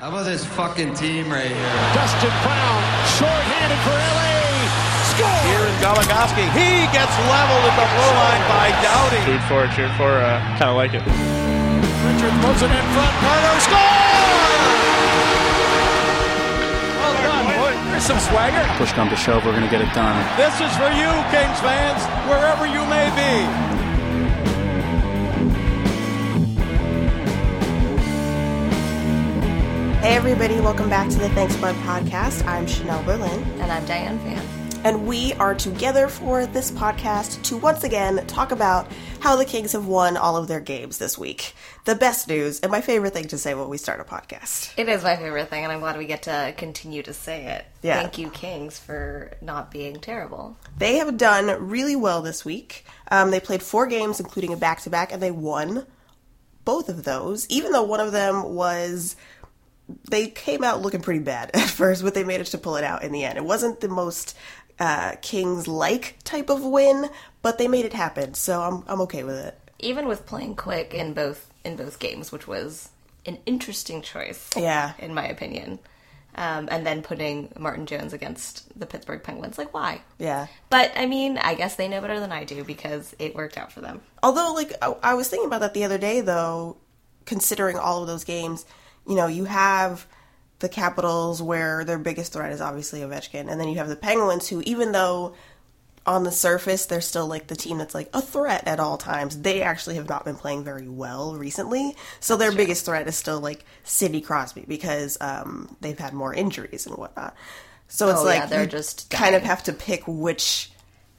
How about this fucking team right here? Dustin Brown, short-handed for LA. Score! Here is Goligoski. He gets leveled at the blue line by Doughty. Cheered for, cheered for. Uh, kind of like it. Richard throws it in front. Carter score! Well done, boy. There's some swagger. Push come to shove, we're going to get it done. This is for you, Kings fans, wherever you may be. Hey, everybody, welcome back to the Thanks Bud podcast. I'm Chanel Berlin, And I'm Diane Fan. and we are together for this podcast to once again talk about how the Kings have won all of their games this week. The best news, and my favorite thing to say when we start a podcast. It is my favorite thing, and I'm glad we get to continue to say it. Yeah. Thank you, Kings, for not being terrible. They have done really well this week. Um, they played four games, including a back to back, and they won both of those, even though one of them was. They came out looking pretty bad at first, but they managed to pull it out in the end. It wasn't the most uh, Kings like type of win, but they made it happen, so I'm, I'm okay with it. Even with playing quick in both in both games, which was an interesting choice, Yeah. in my opinion. Um, and then putting Martin Jones against the Pittsburgh Penguins, like why? Yeah. But I mean, I guess they know better than I do because it worked out for them. Although, like, I, I was thinking about that the other day, though, considering all of those games, you know, you have the Capitals where their biggest threat is obviously Ovechkin, and then you have the Penguins who, even though on the surface they're still like the team that's like a threat at all times, they actually have not been playing very well recently. So their biggest threat is still like Sidney Crosby because um, they've had more injuries and whatnot. So it's Oh, like yeah, they're just kind of have to pick which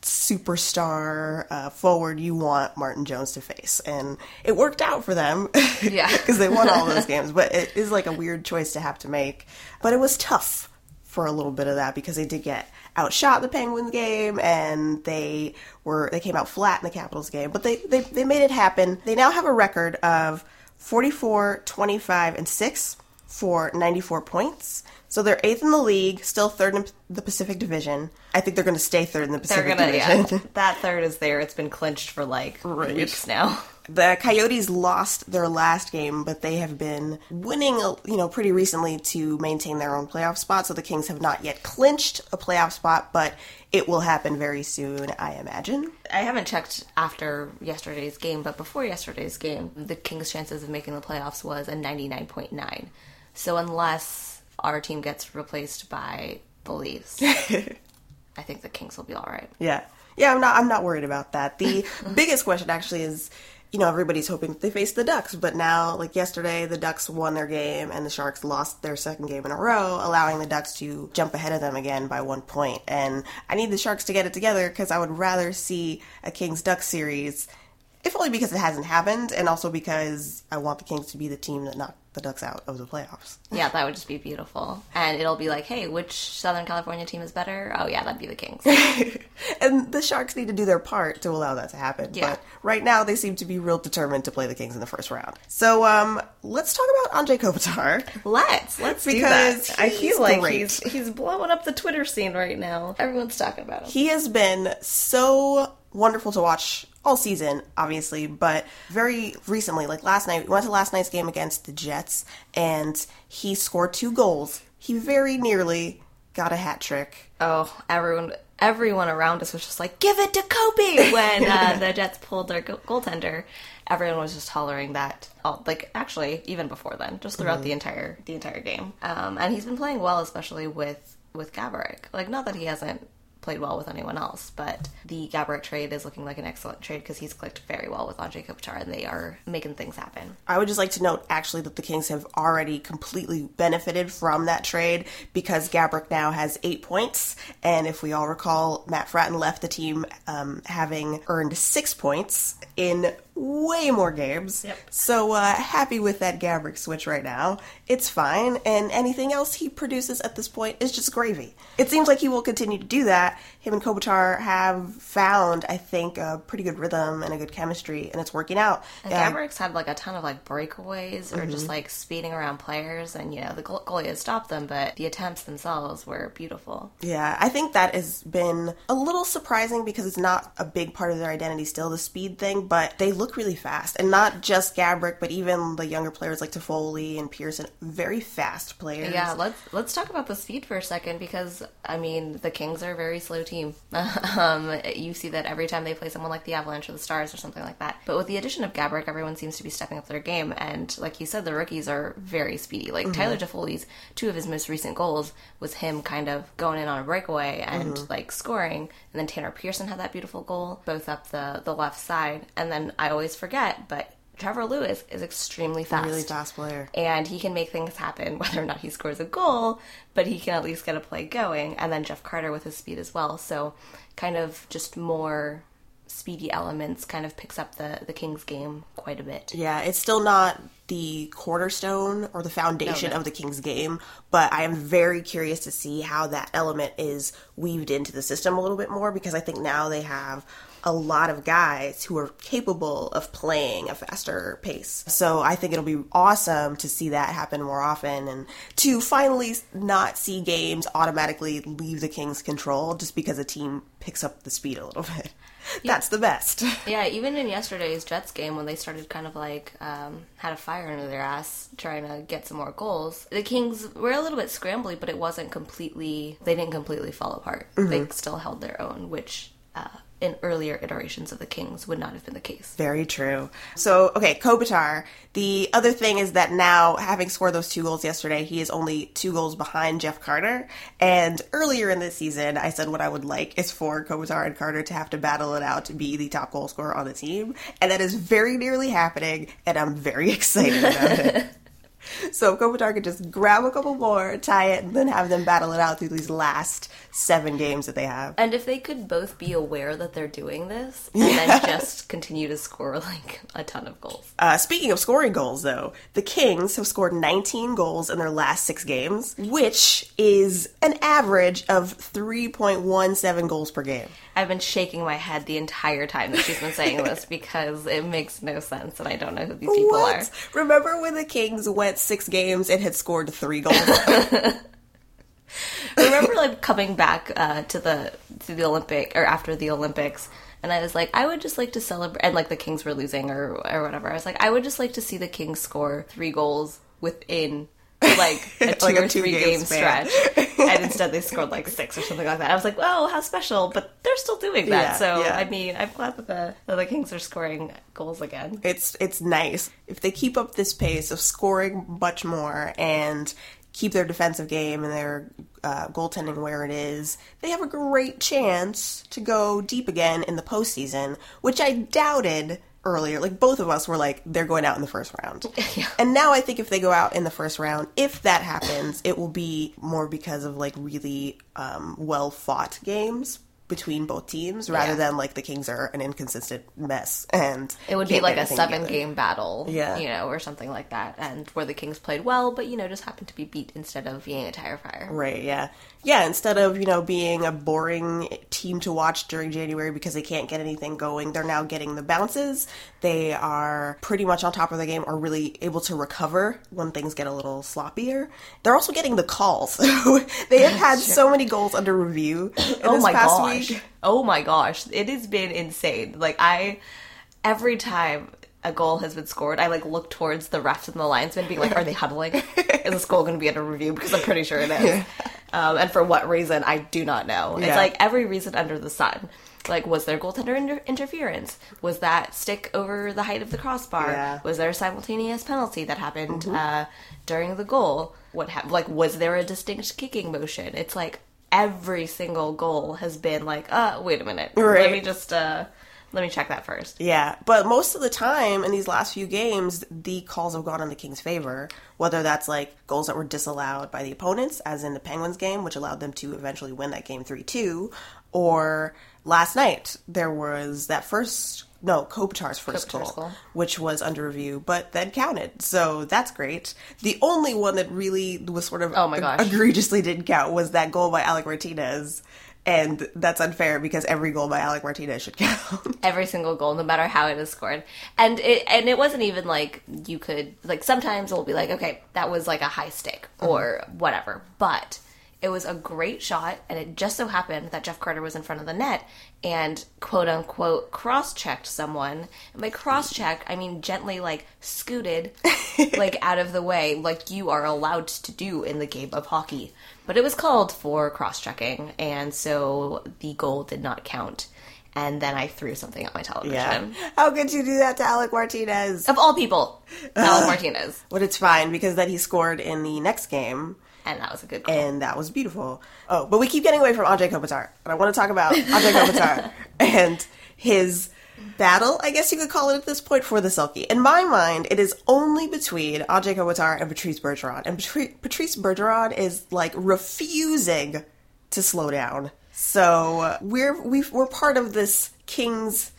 superstar uh, forward you want Martin Jones to face, and it worked out for them. Yeah. because they won all those games. But it is like a weird choice to have to make. But it was tough for a little bit of that because they did get outshot in the Penguins game, and they were they came out flat in the Capitals game. But they they, they made it happen. They now have a record of 44, 25, and six for 94 points. So they're eighth in the league, still third in the Pacific Division. I think they're going to stay third in the They're Pacific gonna, Division. yeah. That third is there. It's been clinched for like Right. weeks now. The Coyotes lost their last game, but they have been winning, you know, pretty recently to maintain their own playoff spot. So the Kings have not yet clinched a playoff spot, but it will happen very soon, I imagine. I haven't checked after yesterday's game, but before yesterday's game, the Kings' chances of making the playoffs was a 99.9. So unless our team gets replaced by the Leafs, I think the Kings will be all right. Yeah, yeah. I'm not. I'm not worried about that. The biggest question actually is, you know, everybody's hoping they face the Ducks, but now, like yesterday, the Ducks won their game and the Sharks lost their second game in a row, allowing the Ducks to jump ahead of them again by one point. And I need the Sharks to get it together because I would rather see a Kings Ducks series. If only because it hasn't happened, and also because I want the Kings to be the team that knocked the Ducks out of the playoffs. Yeah, that would just be beautiful. And it'll be like, hey, which Southern California team is better? Oh, yeah, that'd be the Kings. and the Sharks need to do their part to allow that to happen. Yeah. But right now, they seem to be real determined to play the Kings in the first round. So um, let's talk about Anze Kopitar. Let's let's do Because that. I feel like great. he's he's blowing up the Twitter scene right now. Everyone's talking about him. He has been so wonderful to watch all season, obviously, but very recently, like last night, we went to last night's game against the Jets, and he scored two goals. He very nearly got a hat trick. Oh, everyone everyone around us was just like, "Give it to Kobe!" When uh, the Jets pulled their go- goaltender, everyone was just hollering that. Like actually, even before then, just throughout the entire the entire game. Um, and he's been playing well, especially with with Gaborik. Like, not that he hasn't played well with anyone else, but the Gaborik trade is looking like an excellent trade because he's clicked very well with Anze Kopitar, and they are making things happen. I would just like to note actually that the Kings have already completely benefited from that trade because Gaborik now has eight points. And if we all recall, Matt Frattin left the team um, having earned six points in way more games. Yep. So uh, happy with that Gaborik switch right now. It's fine. And anything else he produces at this point is just gravy. It seems like he will continue to do that. Him and Kopitar have found, I think, a pretty good rhythm and a good chemistry, and it's working out. And Yeah, Gaborik's had like a ton of like breakaways or just like speeding around players, and you know the goal- goalie has stopped them, but the attempts themselves were beautiful. Yeah, I think that has been a little surprising because it's not a big part of their identity still, the speed thing, but they look really fast, and not just Gaborik, but even the younger players like Toffoli and Pearson, very fast players. Yeah, let's let's talk about the speed for a second because I mean the Kings are a very slow team. um, you see that every time they play someone like the Avalanche or the Stars or something like that. But with the addition of Gaborik, everyone seems to be stepping up their game, and like you said, the rookies are very speedy. Like Tyler Toffoli's two of his most recent goals was him kind of going in on a breakaway and like scoring, and then Tanner Pearson had that beautiful goal, both up the the left side, and then I always forget, but. Trevor Lewis is extremely fast really fast player. and he can make things happen whether or not he scores a goal but he can at least get a play going and then jeff carter with his speed as well so kind of just more speedy elements kind of picks up the the kings game quite a bit Yeah, it's still not the cornerstone or the foundation No, no. of the Kings game, but I am very curious to see how that element is weaved into the system a little bit more because I think now they have a lot of guys who are capable of playing a faster pace. So I think it'll be awesome to see that happen more often and to finally not see games automatically leave the Kings' control just because a team picks up the speed a little bit. That's the best. yeah even in yesterday's jets game when they started kind of like um, had a fire under their ass trying to get some more goals the kings were a little bit scrambly but it wasn't completely they didn't completely fall apart they still held their own which uh, in earlier iterations of the kings would not have been the case Very true. So, okay, Kopitar. The other thing is that now, having scored those two goals yesterday, he is only two goals behind Jeff Carter. And earlier in this season, I said what I would like is for Kopitar and Carter to have to battle it out to be the top goal scorer on the team. And that is very nearly happening, and I'm very excited about it. So if Kopitar could just grab a couple more, tie it, and then have them battle it out through these last seven games that they have. And if they could both be aware that they're doing this and then just continue to score like a ton of goals. Uh, speaking of scoring goals, though, the Kings have scored 19 goals in their last six games, which is an average of 3.17 goals per game. I've been shaking my head the entire time that she's been saying this because it makes no sense and I don't know who these people what? are. Remember when the Kings went six games and had scored three goals? I remember like coming back uh, to the to the Olympic or after the Olympics and I was like, I would just like to celebrate and like the Kings were losing or or whatever. I was like, I would just like to see the Kings score three goals within like a two Like a or three game stretch. and instead they scored like six or something like that. I was like, oh, how special! But they're still doing that. Yeah, so yeah. I mean, I'm glad that the that the Kings are scoring goals again. it's it's nice if they keep up this pace of scoring much more and keep their defensive game and their uh, goaltending where it is. They have a great chance to go deep again in the postseason, which I doubted earlier. Like both of us were like, they're going out in the first round. And now I think if they go out in the first round, if that happens, it will be more because of like really um, well fought games between both teams rather Yeah. than like the Kings are an inconsistent mess and It would be like a seven together. game battle, Yeah. you know, or something like that, and where the Kings played well, but you know, just happened to be beat instead of being a tire fire. Right, yeah. Yeah, instead of, you know, being a boring team to watch during January because they can't get anything going, they're now getting the bounces. They are pretty much on top of the game, are really able to recover when things get a little sloppier. They're also getting the calls. they have had so many goals under review in Oh my past gosh! week. Oh my gosh! It has been insane. Like I, every time a goal has been scored, I like look towards the refs and the linesmen, being like, "Are they huddling? Is this goal going to be under review?" Because I'm pretty sure it is. Um, and for what reason, I do not know. It's like every reason under the sun. Like, was there goaltender inter- interference? Was that stick over the height of the crossbar? Yeah. Was there a simultaneous penalty that happened uh, during the goal? What happened? Like, was there a distinct kicking motion? It's like every single goal has been like, uh, wait a minute, let me just uh, let me check that first. Yeah, but most of the time in these last few games, the calls have gone in the Kings' favor. Whether that's like goals that were disallowed by the opponents, as in the Penguins game, which allowed them to eventually win that game 3 2, or last night there was that first. No, Kopitar's first Kopitar's goal, goal. which was under review, but that counted. So that's great. The only one that really was sort of Oh my gosh. egregiously didn't count was that goal by Alec Martinez. And that's unfair because every goal by Alec Martinez should count. Every single goal, no matter how it is scored, and it and it wasn't even like you could like sometimes it'll be like, okay, that was like a high stick mm-hmm. or whatever, but It was a great shot, and it just so happened that Jeff Carter was in front of the net and quote unquote cross checked someone. And by cross check, I mean gently like scooted like out of the way, like you are allowed to do in the game of hockey. But it was called for cross checking, and so the goal did not count. And then I threw something at my television. Yeah. How could you do that to Alec Martinez? Of all people, Alec Martinez. But it's fine because then he scored in the next game. And that was a good goal. and that was beautiful. Oh, but we keep getting away from Anze Kopitar, and I want to talk about Anze Kopitar and his battle, I guess you could call it at this point, for the Selke. In my mind, it is only between Anze Kopitar and Patrice Bergeron, and Patrice Bergeron is like refusing to slow down. So we're we've, we're part of this Kings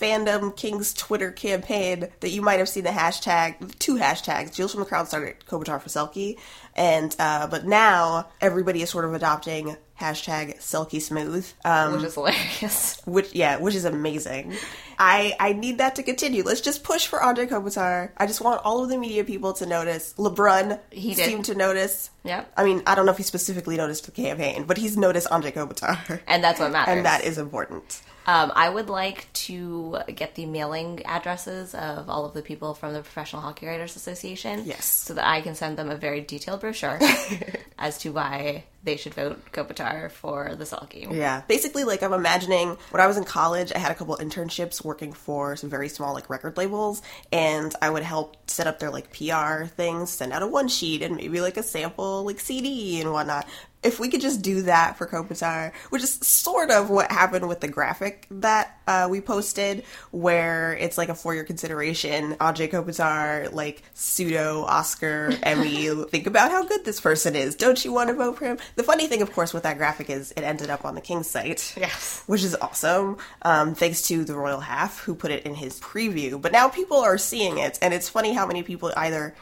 fandom King's Twitter campaign that you might have seen the hashtag, two hashtags. Jewels from the Crown started Kopitar for Selke, and uh, but now everybody is sort of adopting hashtag Selke Smooth, um, which is hilarious. which yeah, which is amazing. I I need that to continue. Let's just push for Anze Kopitar. I just want all of the media people to notice. LeBrun He did. seemed to notice. Yep. I mean, I don't know if he specifically noticed the campaign, but he's noticed Anze Kopitar, And that's what matters. and that is important. Um, I would like to get the mailing addresses of all of the people from the Professional Hockey Writers Association. Yes. So that I can send them a very detailed brochure as to why they should vote Kopitar for the Selke. Yeah. Basically, like, I'm imagining when I was in college, I had a couple internships working for some very small, like, record labels, and I would help set up their, like, PR things, send out a one sheet and maybe, like, a sample, like, CD and whatnot. If we could just do that for Kopitar, which is sort of what happened with the graphic that uh, we posted, where it's like a for your consideration, Anze Kopitar, like pseudo Oscar Emmy. think about how good this person is. Don't you want to vote for him? The funny thing, of course, with that graphic is it ended up on the King's site. Yes. Which is awesome. Um, thanks to the Royal Half who put it in his preview. But now people are seeing it, and it's funny how many people either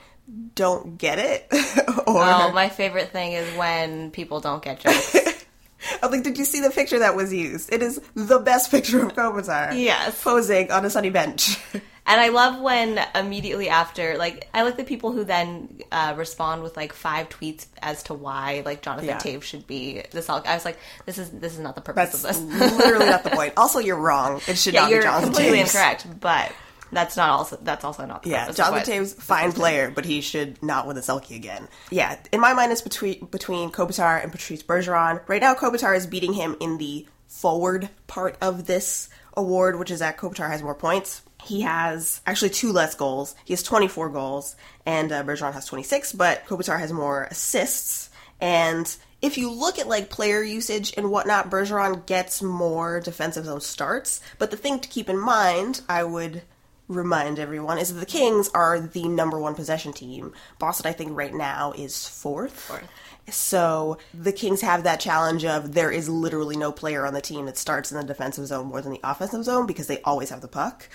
don't get it or Oh, my favorite thing is when people don't get jokes. I'm like, did you see the picture that was used? It is the best picture of Kopitar. Yes. Posing on a sunny bench. And I love when immediately after, like, I like the people who then uh, respond with like five tweets as to why, like, Jonathan Yeah. Toews should be the Selke. I was like, this is this is not the purpose That's of this. literally not the point. Also, you're wrong. It should yeah, not be Jonathan completely Toews. incorrect, but that's not also that's also not the Yeah. Jonathan Toews, fine player, but he should not win the Selke again. Yeah, in my mind, it's between between Kopitar and Patrice Bergeron. Right now, Kopitar is beating him in the forward part of this award, which is that Kopitar has more points. He has actually two less goals. He has 24 goals, and uh, Bergeron has 26, but Kopitar has more assists. And if you look at like player usage and whatnot, Bergeron gets more defensive zone starts. But the thing to keep in mind, I would remind everyone, is that the Kings are the number one possession team. Boston, I think, right now is fourth. Fourth. So the Kings have that challenge of there is literally no player on the team that starts in the defensive zone more than the offensive zone because they always have the puck.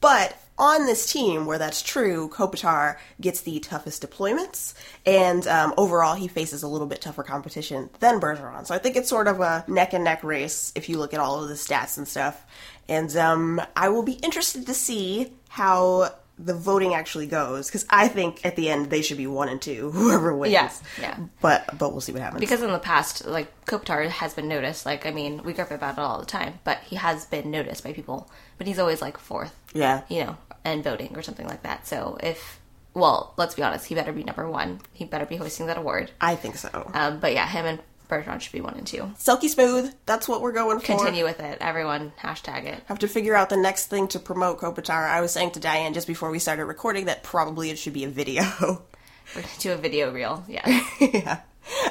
But on this team where that's true, Kopitar gets the toughest deployments, and um, overall he faces a little bit tougher competition than Bergeron. So I think it's sort of a neck and neck race if you look at all of the stats and stuff. And um, I will be interested to see how the voting actually goes because I think at the end they should be one and two, whoever wins. Yeah, yeah. But but we'll see what happens. because in the past, like Kopitar has been noticed. Like I mean, we gripe about it all the time, but he has been noticed by people. But he's always like fourth, yeah, you know, and voting or something like that. So if well, let's be honest, he better be number one. He better be hoisting that award. I think so. Um, but yeah, him and Bergeron should be one and two. Silky smooth. That's what we're going for. Continue with it, everyone. Hashtag it. Have to figure out the next thing to promote Kopitar. I was saying to Diane just before we started recording that probably it should be a video. We're gonna do a video reel. Yeah. yeah.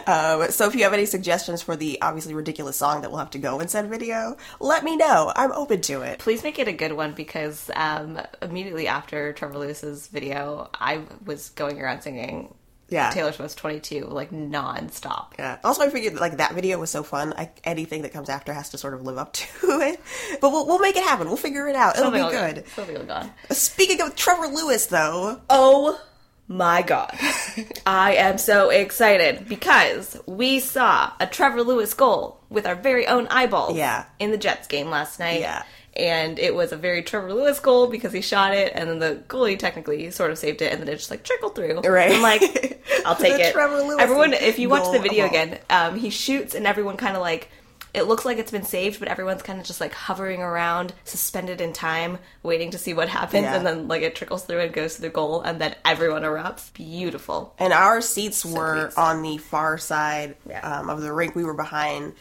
Um, so if you have any suggestions for the obviously ridiculous song that will have to go in said video, let me know. I'm open to it. Please make it a good one because um, immediately after Trevor Lewis's video, I was going around singing Yeah. Taylor Swift's 22 like nonstop. Yeah. Also, I figured that like that video was so fun. I, anything that comes after has to sort of live up to it. But we'll, we'll make it happen. We'll figure it out. It'll be Something will good. go- Something will go on. Uh, speaking of Trevor Lewis, though, Oh my god. I am so excited because we saw a Trevor Lewis goal with our very own eyeballs Yeah. in the Jets game last night. Yeah. And it was a very Trevor Lewis goal because he shot it, and then the goalie technically sort of saved it, and then it just like trickled through. Right. I'm like, I'll take it. Trevor Lewis everyone, if you watch the video again, um, he shoots, and everyone kind of like. It looks like it's been saved, but everyone's kind of just like hovering around, suspended in time, waiting to see what happens, Yeah. and then like it trickles through and goes to the goal, and then everyone erupts. Beautiful. And our seats were pleased. on the far side Yeah. um, of the rink. We were behind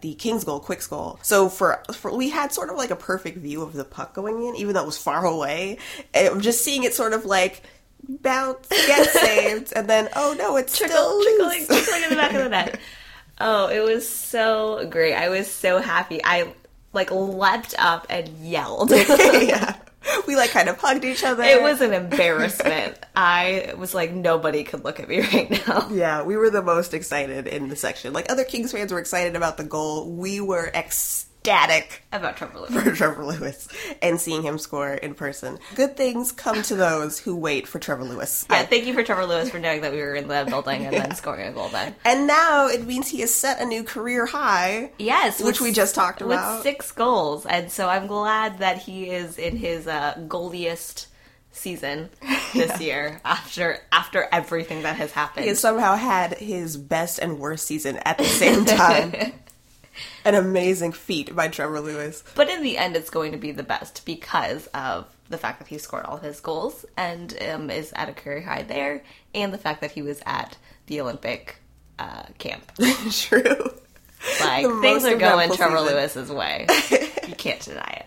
the King's goal, Quick's goal. So for, for we had sort of like a perfect view of the puck going in, even though it was far away. And just seeing it sort of like bounce, get saved, and then oh no, it's trickle, still trickling, trickling in the back of the net. Oh, it was so great. I was so happy. I like leapt up and yelled. yeah. We like kind of hugged each other. It was an embarrassment. I was like, nobody could look at me right now. Yeah, we were the most excited in the section. Like other Kings fans were excited about the goal. We were ecstatic About Trevor Lewis. for Trevor Lewis and seeing him score in person. Good things come to those who wait for Trevor Lewis. Yeah, thank you for Trevor Lewis for knowing that we were in the building and then scoring a goal then. And now it means he has set a new career high. Yes, Which we just talked about. with six goals, and so I'm glad that he is in his uh, goaliest season this year after after everything that has happened. He has somehow had his best and worst season at the same time. An amazing feat by Trevor Lewis. But in the end, it's going to be the best because of the fact that he scored all of his goals and um, is at a career high there, and the fact that he was at the Olympic uh, camp. True. Like The things are going Trevor season. Lewis's way. you can't deny it.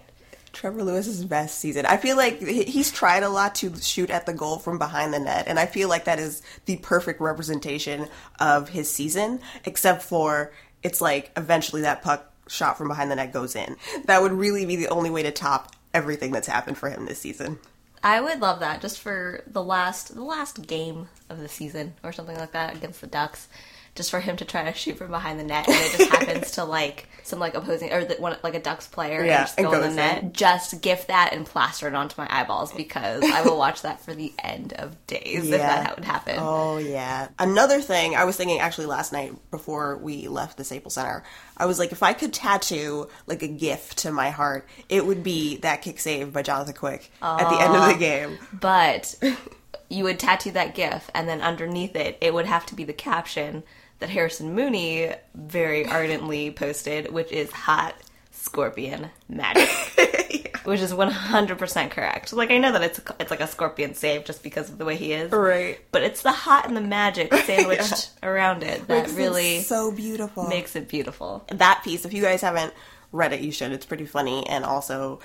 Trevor Lewis's best season. I feel like he's tried a lot to shoot at the goal from behind the net, and I feel like that is the perfect representation of his season, except for it's like eventually that puck shot from behind the net goes in. That would really be the only way to top everything that's happened for him this season. I would love that just for the last the last game of the season or something like that against the Ducks. Just for him to try to shoot from behind the net, and it just happens to like some like opposing or the, one like a Ducks player Yeah, and just go in the goes net. in. Just gift that and plaster it onto my eyeballs because I will watch that for the end of days if that would happen. Oh yeah. Another thing I was thinking actually last night before we left the Staples Center, I was like, if I could tattoo like a gift to my heart, it would be that kick save by Jonathan Quick at the end of the game. But you would tattoo that GIF, and then underneath it, it would have to be the caption that Harrison Mooney very ardently posted, which is "Hot Scorpion Magic," which is one hundred percent correct. Like I know that it's it's like a scorpion save just because of the way he is, Right. But it's the hot and the magic sandwiched around it that Makes it really so beautiful. makes it beautiful. that piece, if you guys haven't read it, you should. It's pretty funny and also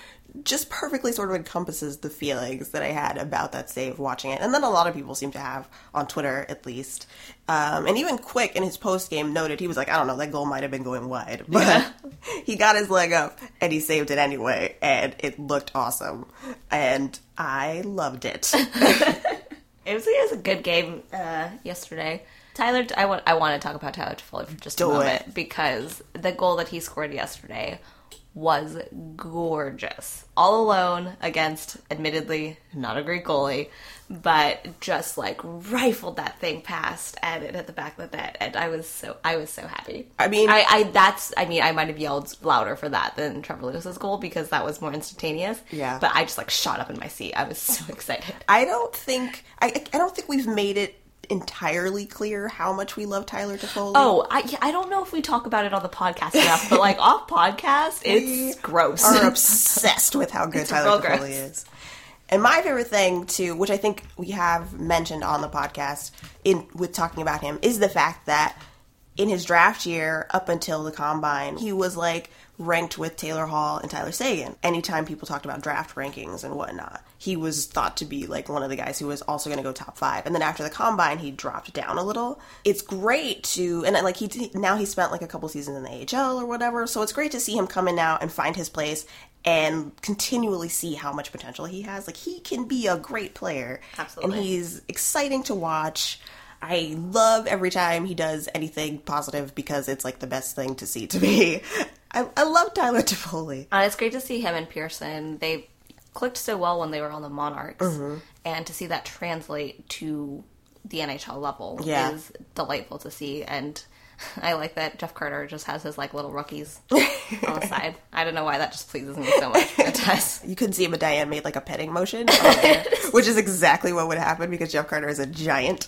just perfectly sort of encompasses the feelings that I had about that save watching it. And then a lot of people seem to have on Twitter, at least. Um, and even Quick in his post game noted he was like, I don't know, that goal might have been going wide, but he got his leg up and he saved it anyway, and it looked awesome. And I loved it. It was, it was a good game uh, yesterday. Tyler, I want I want to talk about Tyler Toffoli for just a moment it. because the goal that he scored yesterday was gorgeous. All alone against, admittedly, not a great goalie, but just like rifled that thing past and it hit the back of the net, and I was so I was so happy. I mean- I, I that's I mean I might have yelled louder for that than Trevor Lewis's goal because that was more instantaneous. Yeah. but I just like shot up in my seat. I was so excited. I don't think I I don't think we've made it entirely clear how much we love Tyler Toffoli. Oh, I, yeah, I don't know if we talk about it on the podcast enough, but like off podcast, it's gross. are obsessed with how good It's Tyler Toffoli gross. is. And my favorite thing too, which I think we have mentioned on the podcast in with talking about him, is the fact that in his draft year up until the combine, he was like ranked with Taylor Hall and Tyler Seguin. Anytime people talked about draft rankings and whatnot, he was thought to be like one of the guys who was also going to go top five. And then after the combine, he dropped down a little. It's great to and like he now he spent like a couple seasons in the AHL or whatever, so it's great to see him come in now and find his place and continually see how much potential he has. Like he can be a great player, Absolutely. and he's exciting to watch. I love every time he does anything positive because it's like the best thing to see to me. I, I love Tyler Toffoli. Uh, it's great to see him and Pearson. They clicked so well when they were on the Monarchs, Mm-hmm. and to see that translate to the NHL level Yeah. is delightful to see. And I like that Jeff Carter just has his like little rookies on the side. I don't know why that just pleases me so much. It does. You couldn't see, him, but Diane made like a petting motion, which is exactly what would happen because Jeff Carter is a giant.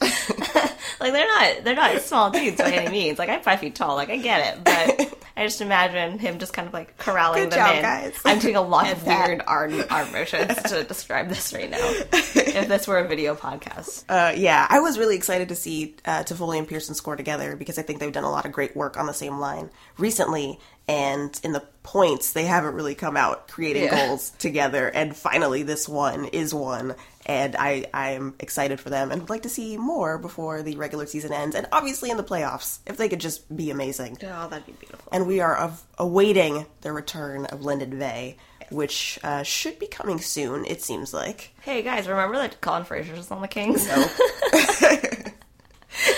Like they're not they're not small dudes by any means. Like I'm five feet tall. Like I get it, but I just imagine him just kind of like corralling Good them job, in. guys. I'm doing a lot of that. weird arm arm motions to describe this right now. If this were a video podcast, Uh, yeah, I was really excited to see uh, Toffoli and Pearson score together because I think they've done a lot of great work on the same line recently. And in the points, they haven't really come out creating Yeah. goals together. And finally, this one is one. And I, I'm excited for them and would like to see more before the regular season ends. And obviously in the playoffs, if they could just be amazing. oh, that'd be beautiful. And we are of, awaiting the return of Linden Vey, which uh, should be coming soon, it seems like. Hey guys, remember that Colin Fraser's on the Kings?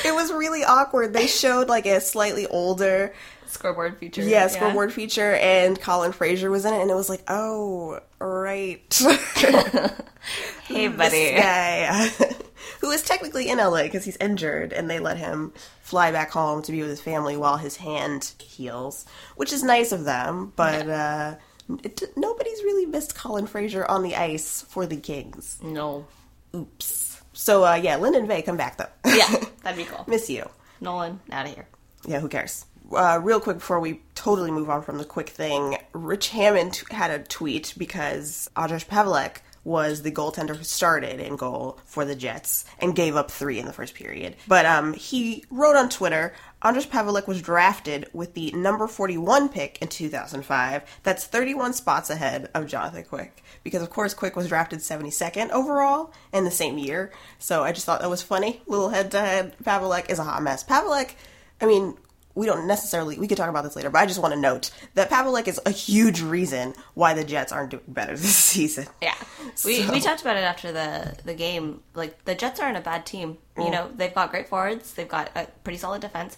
It was really awkward. They showed like a slightly older, Scoreboard feature. yeah, scoreboard feature, and Colin Fraser was in it, and it was like, oh, right. Hey, buddy. Guy, who is technically in LA because he's injured, and they let him fly back home to be with his family while his hand heals, which is nice of them, but uh, it, nobody's really missed Colin Fraser on the ice for the Kings. No. Oops. So, uh, yeah, Linden Vey, come back though. Yeah, that'd be cool. Miss you. Nolan, out of here. Yeah, who cares? Uh, real quick before we totally move on from the quick thing, Rich Hammond had a tweet because Ondrej Pavelec was the goaltender who started in goal for the Jets and gave up three in the first period. But um, he wrote on Twitter, Ondrej Pavelec was drafted with the number 41 pick in 2005. That's 31 spots ahead of Jonathan Quick. Because, of course, Quick was drafted 72nd overall in the same year. So I just thought that was funny. Little head to head. Pavelec is a hot mess. Pavelec, I mean, we don't necessarily we could talk about this later, but I just want to note that Pavelec is a huge reason why the Jets aren't doing better this season. Yeah, we So- we talked about it after the the game. Like the Jets aren't a bad team. You know, they've got great forwards. They've got a pretty solid defense.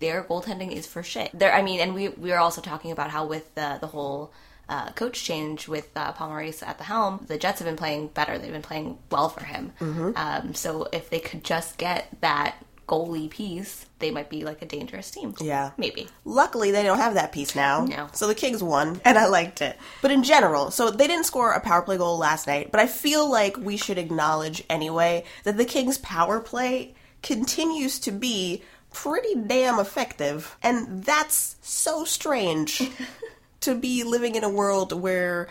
Their goaltending is for shit. There, I mean, and we we were also talking about how with the the whole. Uh, coach change with uh, Paul Maurice at the helm. The Jets have been playing better. They've been playing well for him. Um, so if they could just get that goalie piece, they might be like a dangerous team. Yeah. maybe. Luckily, they don't have that piece now. No. So the Kings won, and I liked it. But in general, so they didn't score a power play goal last night, but I feel like we should acknowledge anyway that the Kings' power play continues to be pretty damn effective. And that's so strange to be living in a world where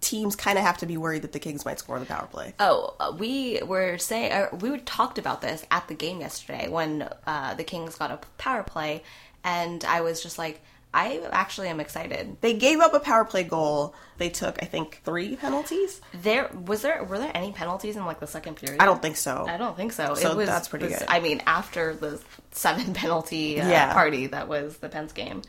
teams kind of have to be worried that the Kings might score the power play. Oh, uh, we were saying uh, we talked about this at the game yesterday when uh, the Kings got a power play, and I was just like, I actually am excited. They gave up a power play goal. They took, I think, three penalties. There was there were there any penalties in like the second period? I don't think so. I don't think so. So it was, that's pretty was- good. I mean, after the seven penalty uh, Yeah. party that was the Pens game,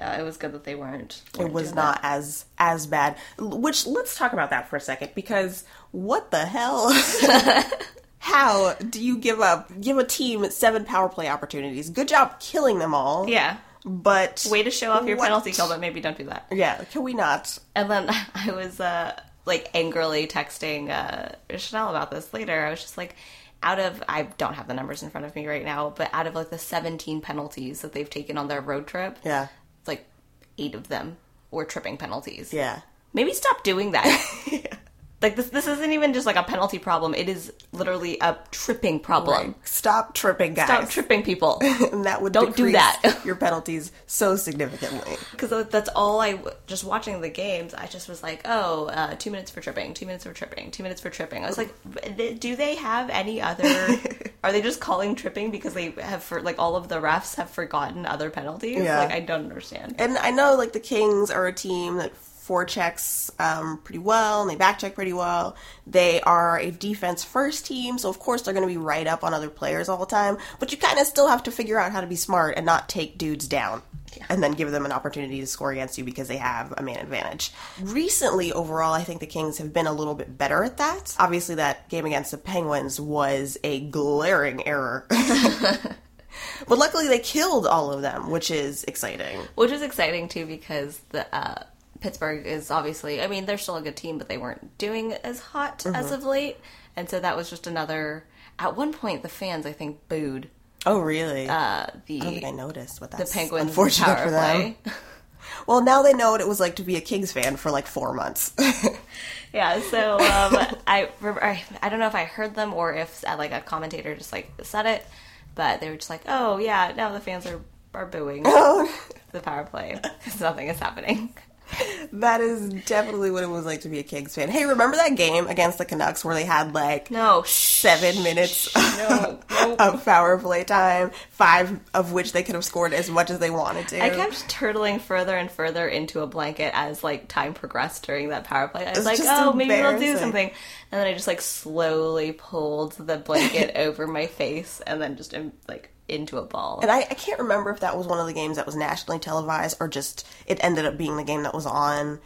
uh, it was good that they weren't. it weren't was doing not that. as as bad. Which let's talk about that for a second because what the hell? How do you give up give a team seven power play opportunities? Good job killing them all. Yeah. But Way to show off your what- penalty kill, but maybe don't do that. Yeah, can we not? And then I was uh, like angrily texting uh, Chanel about this later. I was just like, out of I don't have the numbers in front of me right now, but out of like the 17 penalties that they've taken on their road trip, Yeah. Eight of them were tripping penalties. Yeah. Maybe stop doing that. Like this, this isn't even just like a penalty problem. It is literally a tripping problem. Stop tripping, guys. Stop tripping people. and that would Don't do that. your penalties so significantly. because that's all I just watching the games. I just was like, oh, uh, two minutes for tripping, two minutes for tripping, two minutes for tripping. I was like, do they have any other? are they just calling tripping because they have for like all of the refs have forgotten other penalties? Yeah. Like I don't understand. And I know like the Kings are a team that forechecks um, pretty well and they backcheck pretty well. They are a defense first team, so of course they're going to be right up on other players all the time. But you kind of still have to figure out how to be smart and not take dudes down. And then give them an opportunity to score against you because they have a man advantage. Recently, overall, I think the Kings have been a little bit better at that. Obviously, that game against the Penguins was a glaring error. but luckily, they killed all of them, which is exciting. Which is exciting too because the uh, Pittsburgh is obviously. I mean, they're still a good team, but they weren't doing as hot Mm-hmm. as of late, and so that was just another. At one point, the fans I think booed Oh, really? Uh, the I don't think I noticed, but the Penguins unfortunate power for them. play. Well, now they know what it was like to be a Kings fan for like four months. Yeah, so um, I, I I don't know if I heard them or if uh, like a commentator just like said it, but they were just like, "Oh yeah, now the fans are are booing the power play because nothing is happening." that is definitely what it was like to be a Kings fan. Hey, remember that game against the Canucks where they had like No, seven minutes no, no. of power play time, five of which they could have scored as much as they wanted to? I kept turtling further and further into a blanket as like time progressed during that power play. I was It's like, "Oh, maybe they'll do something," and then I just like slowly pulled the blanket over my face and then just like into a ball. And I, I can't remember if that was one of the games that was nationally televised or just it ended up being the game that was on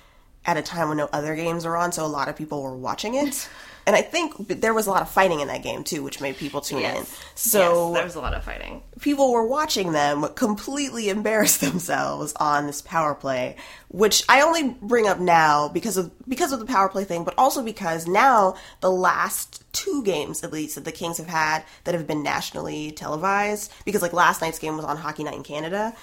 at a time when no other games were on, so a lot of people were watching it. And I think there was a lot of fighting in that game too, which made people tune in. Yes. So yes, there was a lot of fighting. people were watching them completely embarrass themselves on this power play, which I only bring up now because of because of the power play thing, but also because now the last two games at least that the Kings have had that have been nationally televised, because like last night's game was on Hockey Night in Canada,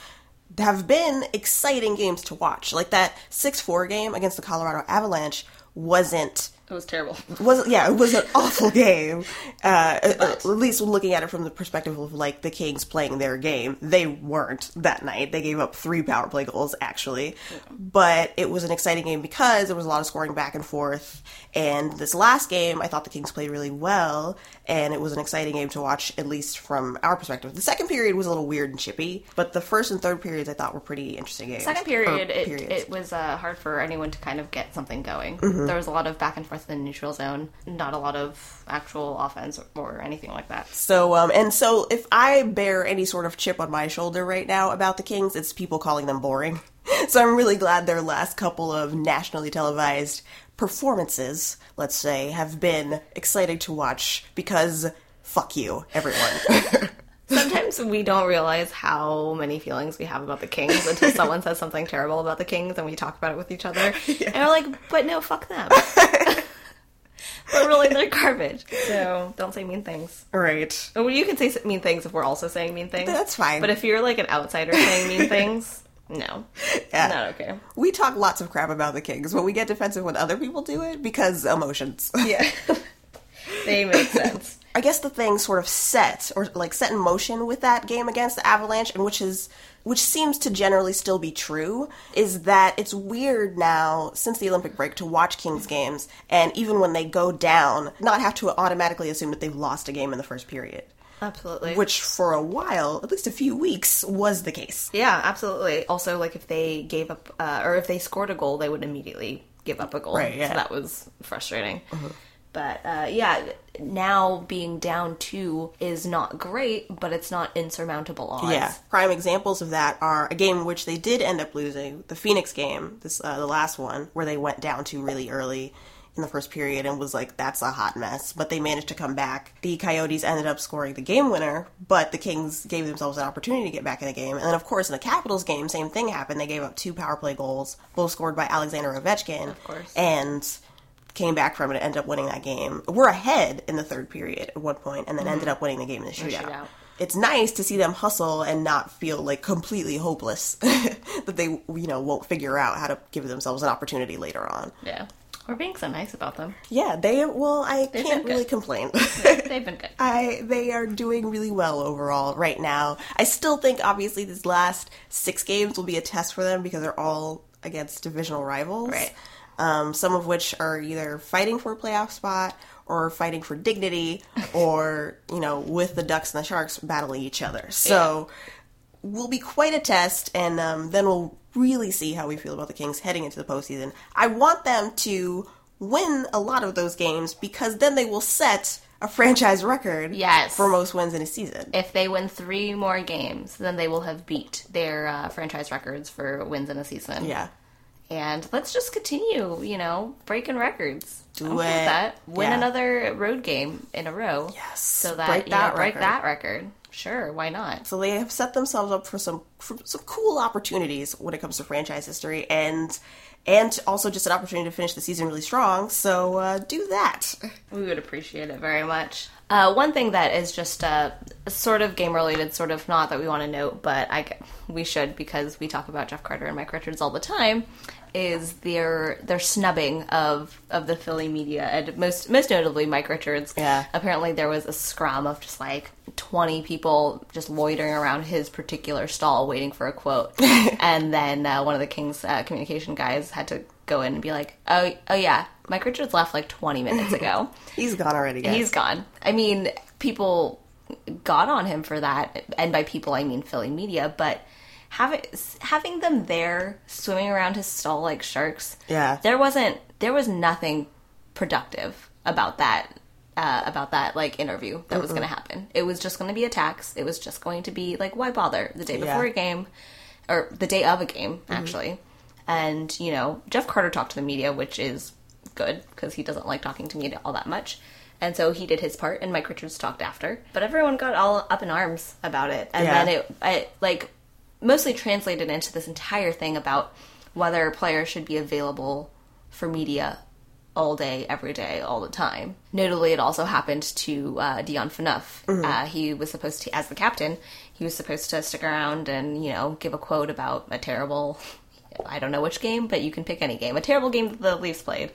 have been exciting games to watch. Like that six four game against the Colorado Avalanche wasn't It was terrible. was yeah, it was an awful game. Uh, at, at least looking at it from the perspective of like the Kings playing their game, they weren't that night. They gave up three power play goals actually, but it was an exciting game because there was a lot of scoring back and forth. And this last game, I thought the Kings played really well, and it was an exciting game to watch at least from our perspective. The second period was a little weird and chippy, but the first and third periods I thought were pretty interesting games. Second period, it, it was uh, hard for anyone to kind of get something going. Mm-hmm. There was a lot of back and forth the neutral zone, not a lot of actual offense or, anything like that. So, um, and so if I bear any sort of chip on my shoulder right now about the Kings, it's people calling them boring. So I'm really glad their last couple of nationally televised performances, let's say, have been exciting to watch because fuck you, everyone. Sometimes we don't realize how many feelings we have about the Kings until someone says something terrible about the Kings and we talk about it with each other. And we're like, but no, fuck them. But really, they're garbage. So don't say mean things. right. Well, you can say mean things if we're also saying mean things. That's fine. But if you're like an outsider saying mean things, no. Yeah. Not okay. We talk lots of crap about the Kings, but we get defensive when other people do it because emotions. Yeah. they make sense. I guess the thing sort of set or like set in motion with that game against the Avalanche, and which is which seems to generally still be true, is that it's weird now since the Olympic break to watch Kings games, and even when they go down, not have to automatically assume that they've lost a game in the first period, Absolutely. which for a while, at least a few weeks, was the case. Yeah, absolutely. Also, like if they gave up, uh, or if they scored a goal, they would immediately give up a goal. Right, yeah. So that was frustrating. But uh, yeah, now being down two is not great, but it's not insurmountable odds. Yeah, prime examples of that are a game in which they did end up losing, the Phoenix game, this uh, the last one, where they went down two really early in the first period and was like, "That's a hot mess." But they managed to come back. The Coyotes ended up scoring the game winner, but the Kings gave themselves an opportunity to get back in the game. And then, of course, in the Capitals game, same thing happened. They gave up two power play goals, both scored by Alexander Ovechkin, of course. and came back from it and ended up winning that game. We're ahead in the third period at one point, and then ended mm-hmm. up winning the game in the shootout shootout. it's nice to see them hustle and not feel like completely hopeless that they you know won't figure out how to give themselves an opportunity later on Yeah. We're being so nice about them. yeah they well i They've can't really complain They've been good. I they are doing really well overall right now. I still think obviously these last six games will be a test for them because they're all against divisional rivals. Right. Um, some of which are either fighting for a playoff spot or fighting for dignity or, you know, with the Ducks and the Sharks battling each other. So will be quite a test, and um, then we'll really see how we feel about the Kings heading into the postseason. I want them to win a lot of those games because then they will set a franchise record Yes. for most wins in a season. If they win three more games, then they will have beat their uh, franchise records for wins in a season. Yeah. And let's just continue, you know, breaking records. Do it. that. Win Yeah. another road game in a row. Yes. So that Break that know, break record. that record. Sure, why not? So they have set themselves up for some for some cool opportunities when it comes to franchise history, and and also just an opportunity to finish the season really strong. So uh, do that. We would appreciate it very much. Uh, one thing that is just uh, sort of game related, sort of not that we want to note, but I we should because we talk about Jeff Carter and Mike Richards all the time, is their their snubbing of of the Philly media and most most notably Mike Richards. Yeah. Apparently there was a scrum of just like twenty people just loitering around his particular stall waiting for a quote, and then uh, one of the Kings uh, communication guys had to go in and be like, oh oh yeah, Mike Richards left like twenty minutes ago. He's gone already, guys. He's gone. I mean, people got on him for that, and by people I mean Philly media, but having having them there swimming around his stall like sharks, Yeah. there wasn't there was nothing productive about that. Uh, about that like interview that was going to happen. It was just going to be attacks. It was just going to be like, why bother the day Yeah. before a game, or the day of a game actually. And you know, Jeff Carter talked to the media, which is good because he doesn't like talking to media all that much. And so he did his part, and Mike Richards talked after. But everyone got all up in arms about it, and Yeah. then it, it like mostly translated into this entire thing about whether players should be available for media all day, every day, all the time. Notably, it also happened to uh, Dion Phaneuf. Uh, he was supposed to, as the captain, he was supposed to stick around and you know give a quote about a terrible, I don't know which game, but you can pick any game, a terrible game that the Leafs played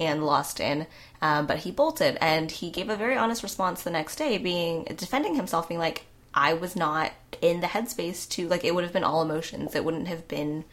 and lost in. Um, but he bolted, and he gave a very honest response the next day, being defending himself, being like, "I was not in the headspace to like it would have been all emotions. It wouldn't have been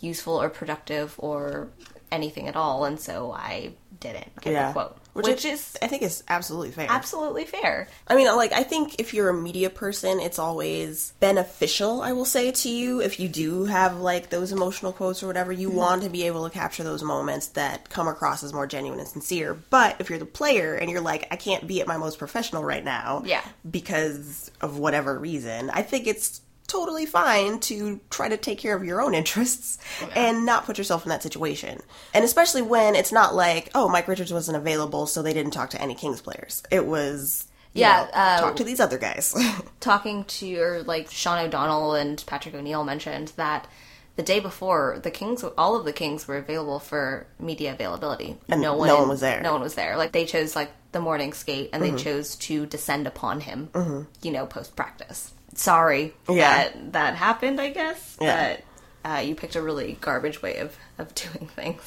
useful or productive or anything at all, and so I didn't give Yeah. a quote, Which which, is I think is absolutely fair. absolutely fair. I mean, like, I think if you're a media person, it's always beneficial, I will say to you, if you do have, like, those emotional quotes or whatever, you mm-hmm. want to be able to capture those moments that come across as more genuine and sincere. But if you're the player and you're like, I can't be at my most professional right now Yeah. because of whatever reason, I think it's totally fine to try to take care of your own interests and not put yourself in that situation. And especially when it's not like, oh, Mike Richards wasn't available, so they didn't talk to any Kings players. It was, Yeah, know, uh, talk to these other guys. talking to or like Sean O'Donnell and Patrick O'Neal mentioned that the day before the Kings, all of the Kings were available for media availability. And no one was there. No one was there. Like they chose like the morning skate and they chose to descend upon him. You know, post practice. Sorry Yeah. that that happened. I guess. Yeah. But uh, you picked a really garbage way of of doing things.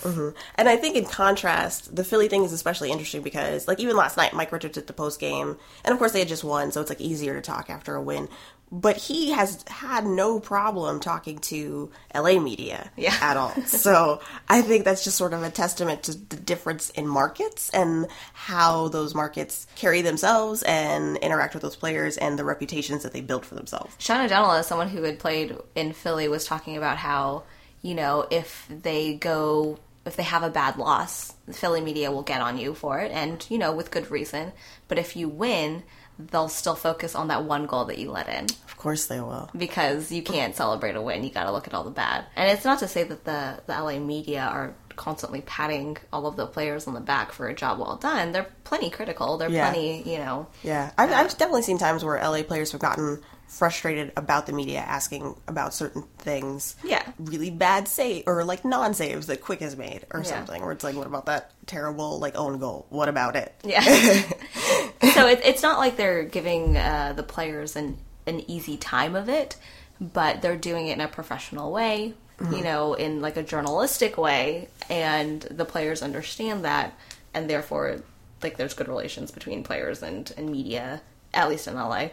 And I think in contrast, the Philly thing is especially interesting because, like, even last night, Mike Richards at the post game, and of course they had just won, so it's like easier to talk after a win. But he has had no problem talking to LA media Yeah. at all. so I think that's just sort of a testament to the difference in markets and how those markets carry themselves and interact with those players and the reputations that they build for themselves. Sean O'Donnell, as someone who had played in Philly, was talking about how, you know, if they go, if they have a bad loss, Philly media will get on you for it, and, you know, with good reason. But if you win, they'll still focus on that one goal that you let in Of course they will. because you can't celebrate a win. You got to look at all the bad. And it's not to say that the, the LA media are constantly patting all of the players on the back for a job well done. They're plenty critical. They're Yeah. plenty, you know, Yeah, I've, I've definitely seen times where LA players have gotten frustrated about the media asking about certain things. Yeah. really bad save or like non-saves that Quick has made or Yeah. something. Where it's like, what about that terrible like own goal? What about it? Yeah. so it, it's not like they're giving uh, the players an an easy time of it, but they're doing it in a professional way, you know, in like a journalistic way, and the players understand that, and therefore, like, there's good relations between players and and media, at least in LA,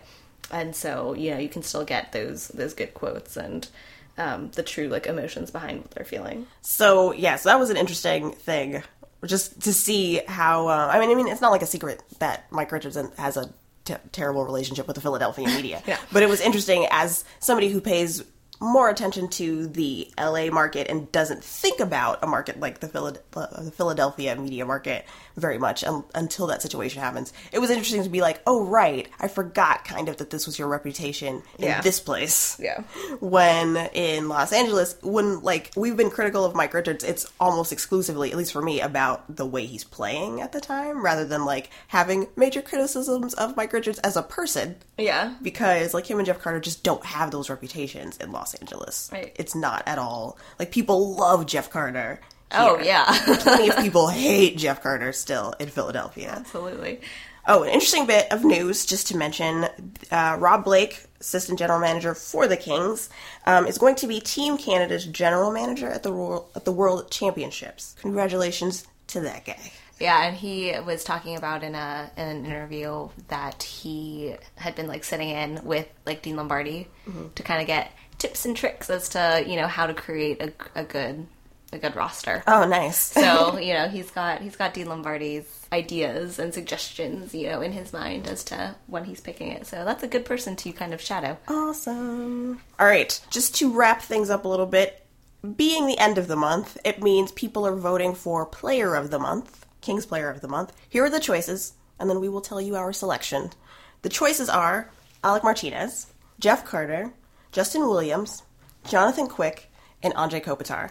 and so you know you can still get those those good quotes and. Um, the true like emotions behind what they're feeling. So yeah, so that was an interesting thing, just to see how. Uh, I mean, I mean, it's not like a secret that Mike Richardson has a t- terrible relationship with the Philadelphia media. Yeah. But it was interesting as somebody who pays more attention to the LA market and doesn't think about a market like the, uh, the Philadelphia media market very much un- until that situation happens. It was interesting to be like, oh right, I forgot kind of that this was your reputation in Yeah. this place Yeah. when in Los Angeles, when like we've been critical of Mike Richards, it's almost exclusively, at least for me, about the way he's playing at the time, rather than like having major criticisms of Mike Richards as a person. Yeah. Because like him and Jeff Carter just don't have those reputations in Los Angeles. Right. It's not at all like people love Jeff Carter. Oh yeah. Plenty of people hate Jeff Carter still in Philadelphia. Absolutely. Oh, an interesting bit of news just to mention uh, Rob Blake, assistant general manager for the Kings, um, is going to be Team Canada's general manager at the World, at the World Championships. Congratulations to that guy. Yeah, and he was talking about in a in an interview that he had been like sitting in with like Dean Lombardi to kind of get tips and tricks as to you know how to create a, a good a good roster. Oh, nice. So you know he's got he's got Dean Lombardi's ideas and suggestions you know in his mind as to when he's picking it. So that's a good person to kind of shadow. Awesome. All right, just to wrap things up a little bit, being the end of the month, it means people are voting for Player of the Month, King's Player of the Month. Here are the choices, and then we will tell you our selection. The choices are Alec Martinez, Jeff Carter, Justin Williams, Jonathan Quick, and Anze Kopitar.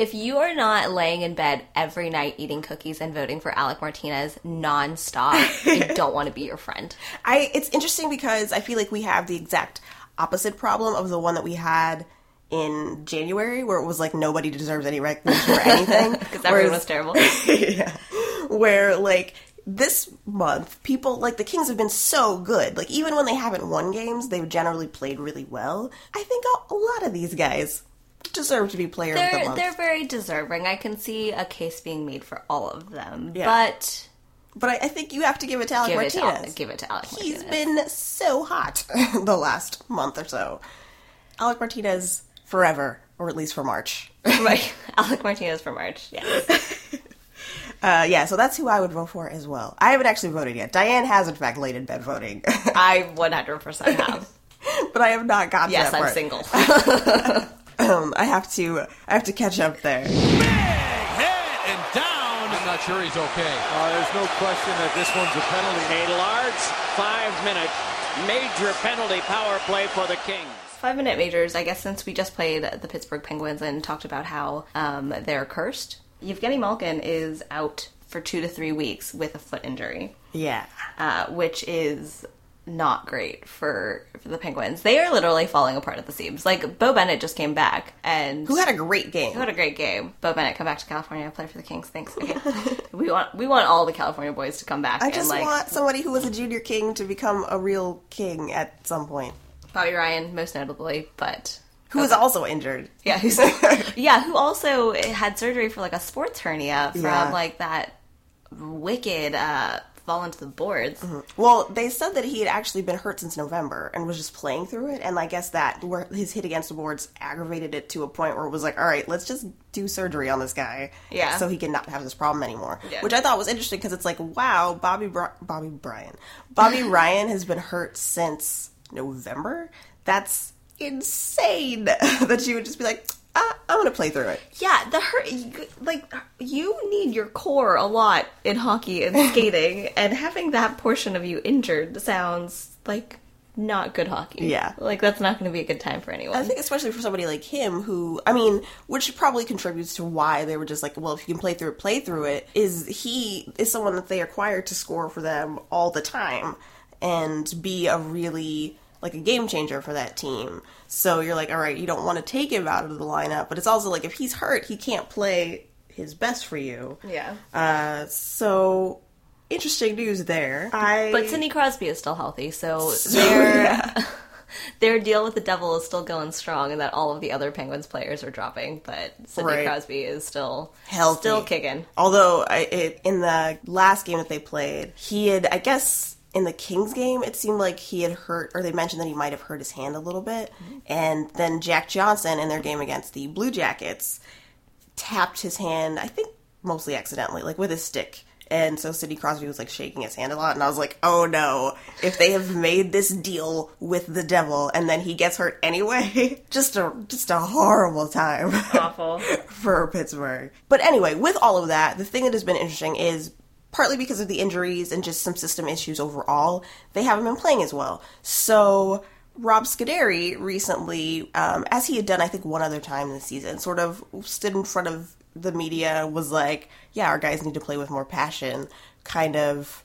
If you are not laying in bed every night eating cookies and voting for Alec Martinez nonstop, I don't want to be your friend. I it's interesting because I feel like we have the exact opposite problem of the one that we had in January, where it was like nobody deserves any recognition or anything Because everyone was terrible. yeah. Where like this month, people like the Kings have been so good. Like even when they haven't won games, they've generally played really well. I think a, a lot of these guys deserve to be player of the They're month. they're very deserving. I can see a case being made for all of them, Yeah. but but I, I think you have to give it to Alec give it to Martinez. Give it to Alec He's Martinez. been so hot the last month or so. Alec Martinez forever, or at least for March. right. Alec Martinez for March. Yes. Uh, yeah, so that's who I would vote for as well. I haven't actually voted yet. Diane has, in fact, laid in bed voting, I 100% have. but I have not gotten Yes, that I'm part. single. Um, I have to. I have to catch up there. Head and down. I'm not sure he's okay. Uh, there's no question that this one's a penalty. A large five-minute major penalty power play for the Kings. Five minute majors, I guess since we just played the Pittsburgh Penguins and talked about how um, they're cursed, Evgeny Malkin is out for two to three weeks with a foot injury. Yeah. uh, which is not great for, for the Penguins. They are literally falling apart at the seams. Like Beau Bennett just came back and Who had a great game? who had a great game. Beau Bennett come back to California, and play for the Kings. Thanks. Okay. we want we want all the California boys to come back I and just like want somebody who was a junior king to become a real king at some point. Bobby Ryan most notably, but who Who is also injured. yeah, who's yeah, who also had surgery for like a sports hernia from Yeah. like that wicked uh fall into the boards. Mm-hmm. Well, they said that he had actually been hurt since November and was just playing through it, and I guess that where his hit against the boards aggravated it to a point where it was like, all right, let's just do surgery on this guy, Yeah. so he can not have this problem anymore. Yeah. Which I thought was interesting because it's like, wow, Bobby Bri- Bobby Bryan, Bobby Ryan has been hurt since November. That's insane that she would just be like, ah, I'm gonna play through it. Yeah, the hurt like you need your core a lot in hockey and skating, and having that portion of you injured sounds like not good hockey. Yeah. like that's not going to be a good time for anyone. I think especially for somebody like him who I mean, which probably contributes to why they were just like, well, if you can play through it, play through it, is he is someone that they acquire to score for them all the time and be a really like a game changer for that team. So you're like, all right, you don't want to take him out of the lineup, but it's also like if he's hurt, he can't play his best for you. yeah, Uh so interesting news there. I but Sidney Crosby is still healthy, so their their deal with the devil is still going strong, and that all of the other Penguins players are dropping, but Sidney Right. Crosby is still Healthy. still kicking. Although I, it, in the last game that they played, he had, I guess, in the Kings game, it seemed like he had hurt, or they mentioned that he might have hurt his hand a little bit. Mm-hmm. And then Jack Johnson, in their game against the Blue Jackets, tapped his hand, I think mostly accidentally, like with his stick. And so Sidney Crosby was like shaking his hand a lot, and I was like, "Oh no! If they have made this deal with the devil, and then he gets hurt anyway, just a just a horrible time." Awful. for Pittsburgh. But anyway, with all of that, the thing that has been interesting is partly because of the injuries and just some system issues overall, they haven't been playing as well. So Rob Scuderi recently, um, as he had done, I think one other time this season, sort of stood in front of the media, was like, "Yeah, our guys need to play with more passion," kind of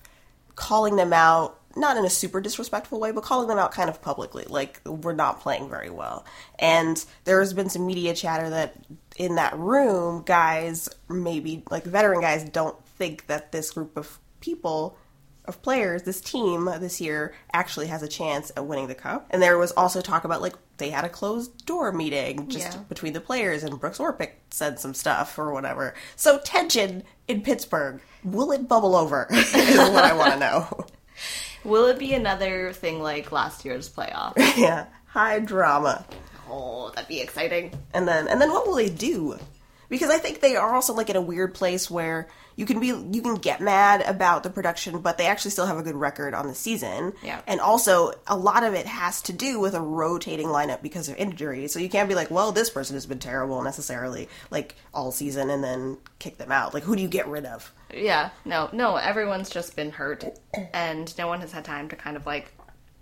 calling them out not in a super disrespectful way but calling them out kind of publicly like we're not playing very well and there has been some media chatter that in that room guys maybe like veteran guys don't think that this group of people of players, this team this year actually has a chance at winning the cup. And there was also talk about like they had a closed door meeting just Yeah. between the players, and Brooks Orpik said some stuff or whatever. So tension in Pittsburgh. Will it bubble over? is what I want to know. Will it be another thing like last year's playoff? yeah, high drama. oh, that'd be exciting. and then and then what will they do because i think they are also like in a weird place where you can be you can get mad about the production but they actually still have a good record on the season. Yeah. and also a lot of it has to do with a rotating lineup because of injury. So you can't be like well this person has been terrible necessarily like all season and then kick them out. Like who do you get rid of? Yeah, no, no, everyone's just been hurt, and no one has had time to kind of like,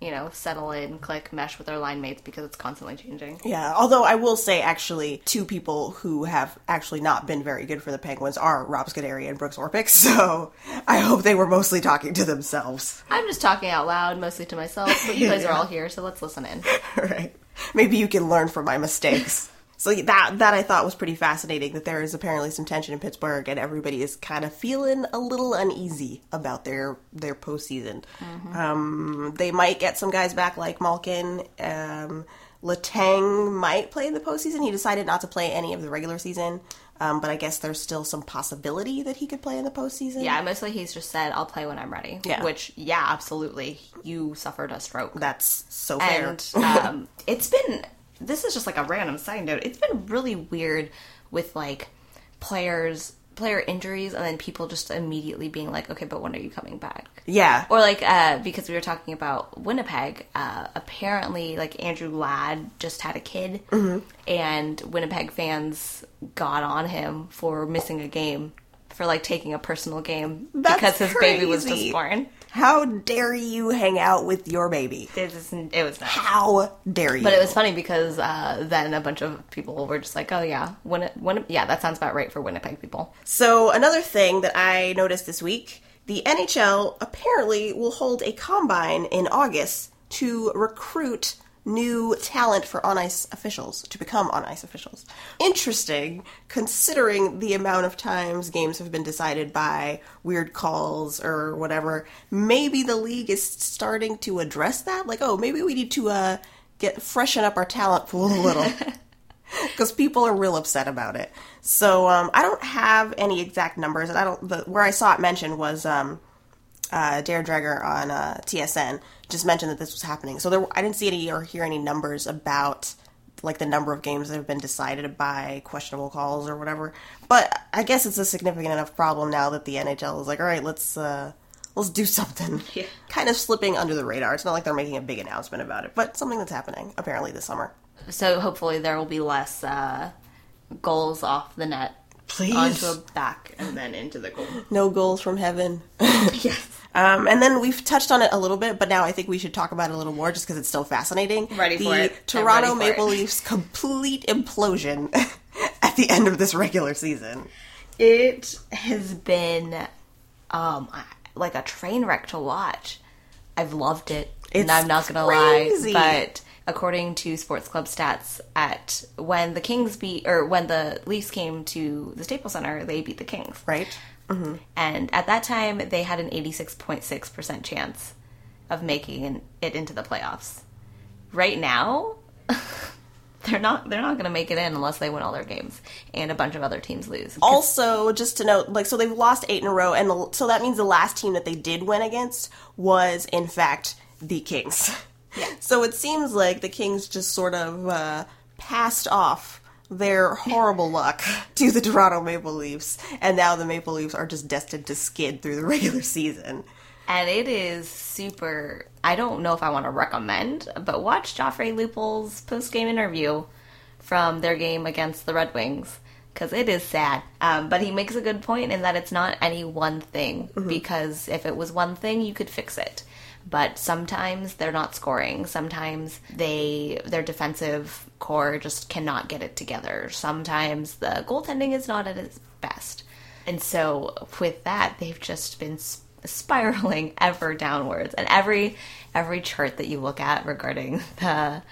you know, settle in, click, mesh with their line mates because it's constantly changing. yeah although i will say actually two people who have actually not been very good for the penguins are rob scuderi and brooks orpik so i hope they were mostly talking to themselves I'm just talking out loud, mostly to myself, but you guys are all here, so let's listen in. right. Maybe you can learn from my mistakes. So that that I thought was pretty fascinating. That there is apparently some tension in Pittsburgh, and everybody is kind of feeling a little uneasy about their their postseason. Um, they might get some guys back like Malkin. Um, Letang might play in the postseason. He decided not to play any of the regular season, um, but I guess there's still some possibility that he could play in the postseason. Yeah, mostly he's just said, I'll play when I'm ready. Yeah. Which, yeah, absolutely. You suffered a stroke. that's so fair. and um, it's been this is just like a random side note. It's been really weird with like players player injuries and then people just immediately being like okay but when are you coming back? Yeah, or like uh, because we were talking about winnipeg uh, apparently like andrew ladd just had a kid and winnipeg fans got on him for missing a game for like taking a personal game That's because his baby was just born how dare you hang out with your baby? it was, it was. How dare you? But it was funny because uh, then a bunch of people were just like, "Oh yeah, Win- Win- yeah, that sounds about right for Winnipeg people." So, another thing that I noticed this week the NHL apparently will hold a combine in August to recruit new talent for on ice officials to become on ice officials. Interesting, considering the amount of times games have been decided by weird calls or whatever. Maybe the league is starting to address that. Like, oh, maybe we need to uh, get freshen up our talent pool a little. because people are real upset about it. So um, I don't have any exact numbers, and I don't. The, where I saw it mentioned was um, uh, Darren Dreger on uh, TSN just mentioned that this was happening. So there, I didn't see any or hear any numbers about like the number of games that have been decided by questionable calls or whatever. But I guess it's a significant enough problem now that the NHL is like, all right, let's. Uh, Let's do something. Yeah. Kind of slipping under the radar. It's not like they're making a big announcement about it, but something that's happening apparently this summer. So hopefully there will be less uh, goals off the net Please. onto a back and then into the goal. No goals from heaven. yes. Um, and then we've touched on it a little bit, but now I think we should talk about it a little more just because it's still fascinating. Ready the for it. Toronto Maple it. Leafs complete implosion at the end of this regular season. It has been um, like a train wreck to watch. I've loved it, It's and I'm not gonna lie. But according to Sports Club stats, at when the Kings beat or when the Leafs came to the Staples Center, they beat the Kings. Right? Mm-hmm. And at that time, they had an 86.6% chance of making it into the playoffs. Right now, they're not they're not going to make it in unless they win all their games and a bunch of other teams lose. Also, just to note, like, so they've lost eight in a row, and the, so that means the last team that they did win against was, in fact, the Kings. Yeah. So it seems like the Kings just sort of uh, passed off their horrible luck to the Toronto Maple Leafs, and now the Maple Leafs are just destined to skid through the regular season. And it is super. I don't know if I want to recommend, but watch Joffrey Lupul's post game interview from their game against the Red Wings because it is sad. Um, but he makes a good point in that it's not any one thing because if it was one thing, you could fix it. But sometimes they're not scoring. Sometimes they their defensive core just cannot get it together. Sometimes the goaltending is not at its best. And so with that, they've just been spiraling ever downwards. And every every chart that you look at regarding the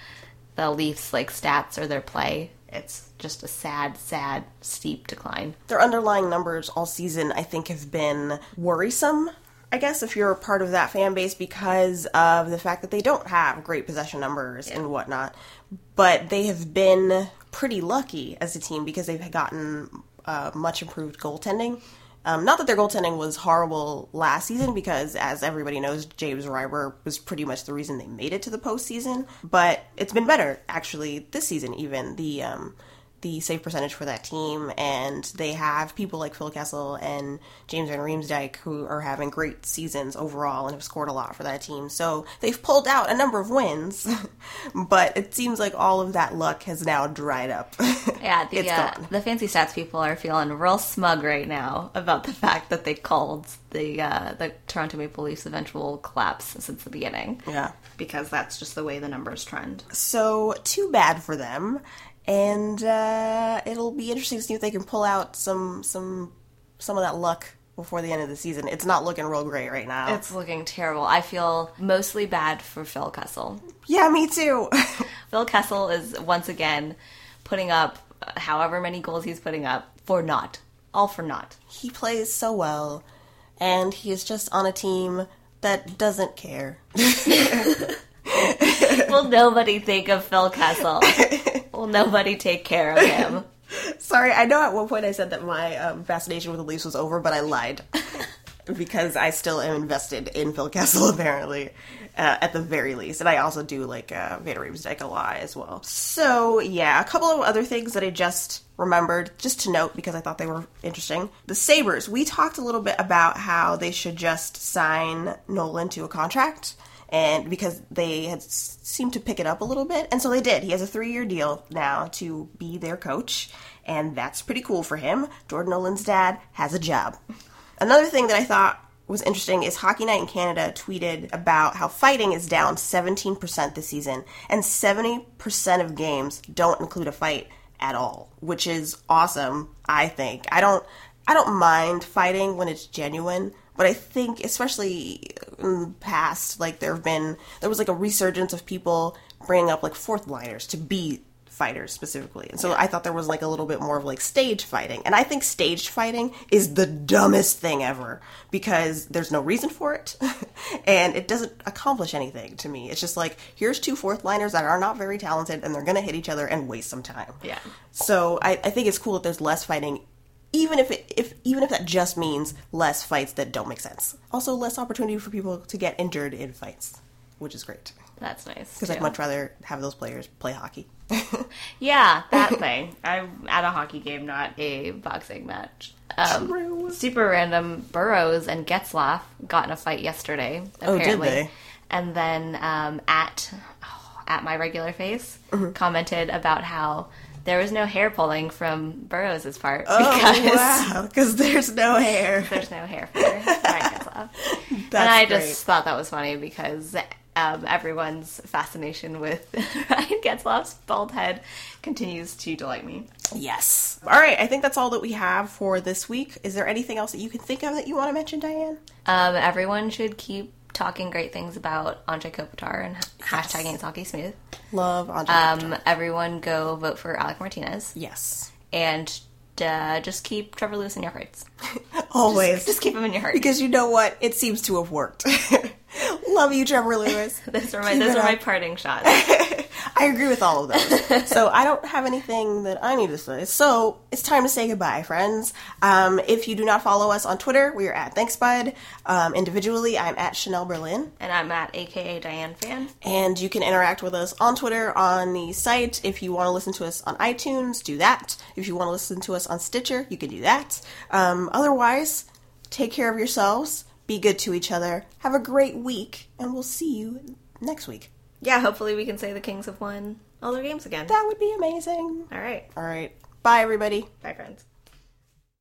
the Leafs like stats or their play, it's just a sad, sad, steep decline. Their underlying numbers all season, I think, have been worrisome. I guess if you're a part of that fan base because of the fact that they don't have great possession numbers and whatnot, but they have been pretty lucky as a team because they've gotten uh, much improved goaltending. Um, not that their goaltending was horrible last season, because as everybody knows, James Reimer was pretty much the reason they made it to the postseason. But it's been better actually this season. Even the um, the save percentage for that team, and they have people like Phil Kessel and James Van Riemsdyk who are having great seasons overall and have scored a lot for that team. So they've pulled out a number of wins, but it seems like all of that luck has now dried up. Yeah, the It's uh, gone. the fancy stats people are feeling real smug right now about the fact that they called the uh, the Toronto Maple Leafs eventual collapse since the beginning. yeah. because that's just the way the numbers trend. So too bad for them, and uh, it'll be interesting to see if they can pull out some some some of that luck before the end of the season. It's not looking real great right now. It's looking terrible. I feel mostly bad for Phil Kessel. yeah, me too. Phil Kessel is once again putting up however many goals he's putting up for naught. All for naught. he plays so well, and he is just on a team that doesn't care. Will nobody think of Phil Kessel? Will nobody take care of him? Sorry, I know at one point I said that my um, fascination with the Leafs was over, but I lied because I still am invested in Phil Kessel apparently, uh, at the very least, and I also do like uh, Van Riemsdyk a lot as well. So yeah, a couple of other things that I just remembered just to note because I thought they were interesting. The Sabres. We talked a little bit about how they should just sign Nolan to a contract. And because they had seemed to pick it up a little bit, and so they did. He has a three-year deal now to be their coach, and that's pretty cool for him. Jordan Nolan's dad has a job. Another thing that I thought was interesting is Hockey Night in Canada tweeted about how fighting is down 17% this season, and 70% of games don't include a fight at all, which is awesome, I think. I don't I don't mind fighting when it's genuine, but I think especially in the past like there have been there was like a resurgence of people bringing up like fourth liners to be fighters specifically. And so I thought there was like a little bit more of like stage fighting. And I think staged fighting is the dumbest thing ever because there's no reason for it and it doesn't accomplish anything to me. It's just like here's two fourth liners that are not very talented and they're gonna hit each other and waste some time. Yeah. So I, I think it's cool that there's less fighting even if it if even if that just means less fights that don't make sense. Also less opportunity for people to get injured in fights, which is great. That's nice. Because I'd much rather have those players play hockey. Yeah, that thing. I'm at a hockey game, not a boxing match. Um, True. Super random. Burrows and Getzlaf got in a fight yesterday. Oh, did they? And then um, at oh, at my regular face Mm-hmm. commented about how there was no hair pulling from Burrows' part Oh because wow! Because there's no hair. there's no hair for Ryan Getzlaf. And I great. just thought that was funny because um, everyone's fascination with Ryan Getzlaf's bald head continues to delight me. yes. All right, I think that's all that we have for this week. Is there anything else that you can think of that you want to mention, Diane? Um, everyone should keep talking great things about Anze Kopitar and hashtagging it's hockey smooth. Love Anze. Um, everyone go vote for Alec Martinez yes, and uh, just keep Trevor Lewis in your hearts. always. Just keep him in your heart. because you know what? It seems to have worked. Love you, Trevor Lewis. those are my Keep those are my parting shots. I agree with all of those. so I don't have anything that I need to say. So it's time to say goodbye, friends. Um, if you do not follow us on Twitter, we are at Thanks Bud. Um, individually, I'm at Chanel Berlin. and I'm at AKA Diane Fan. And you can interact with us on Twitter, on the site. If you want to listen to us on iTunes, do that. If you want to listen to us on Stitcher, you can do that. Um, otherwise, take care of yourselves, be good to each other, have a great week, and we'll see you next week. Yeah, hopefully we can say the Kings have won all their games again. That would be amazing. All right. All right. Bye, everybody. Bye, friends.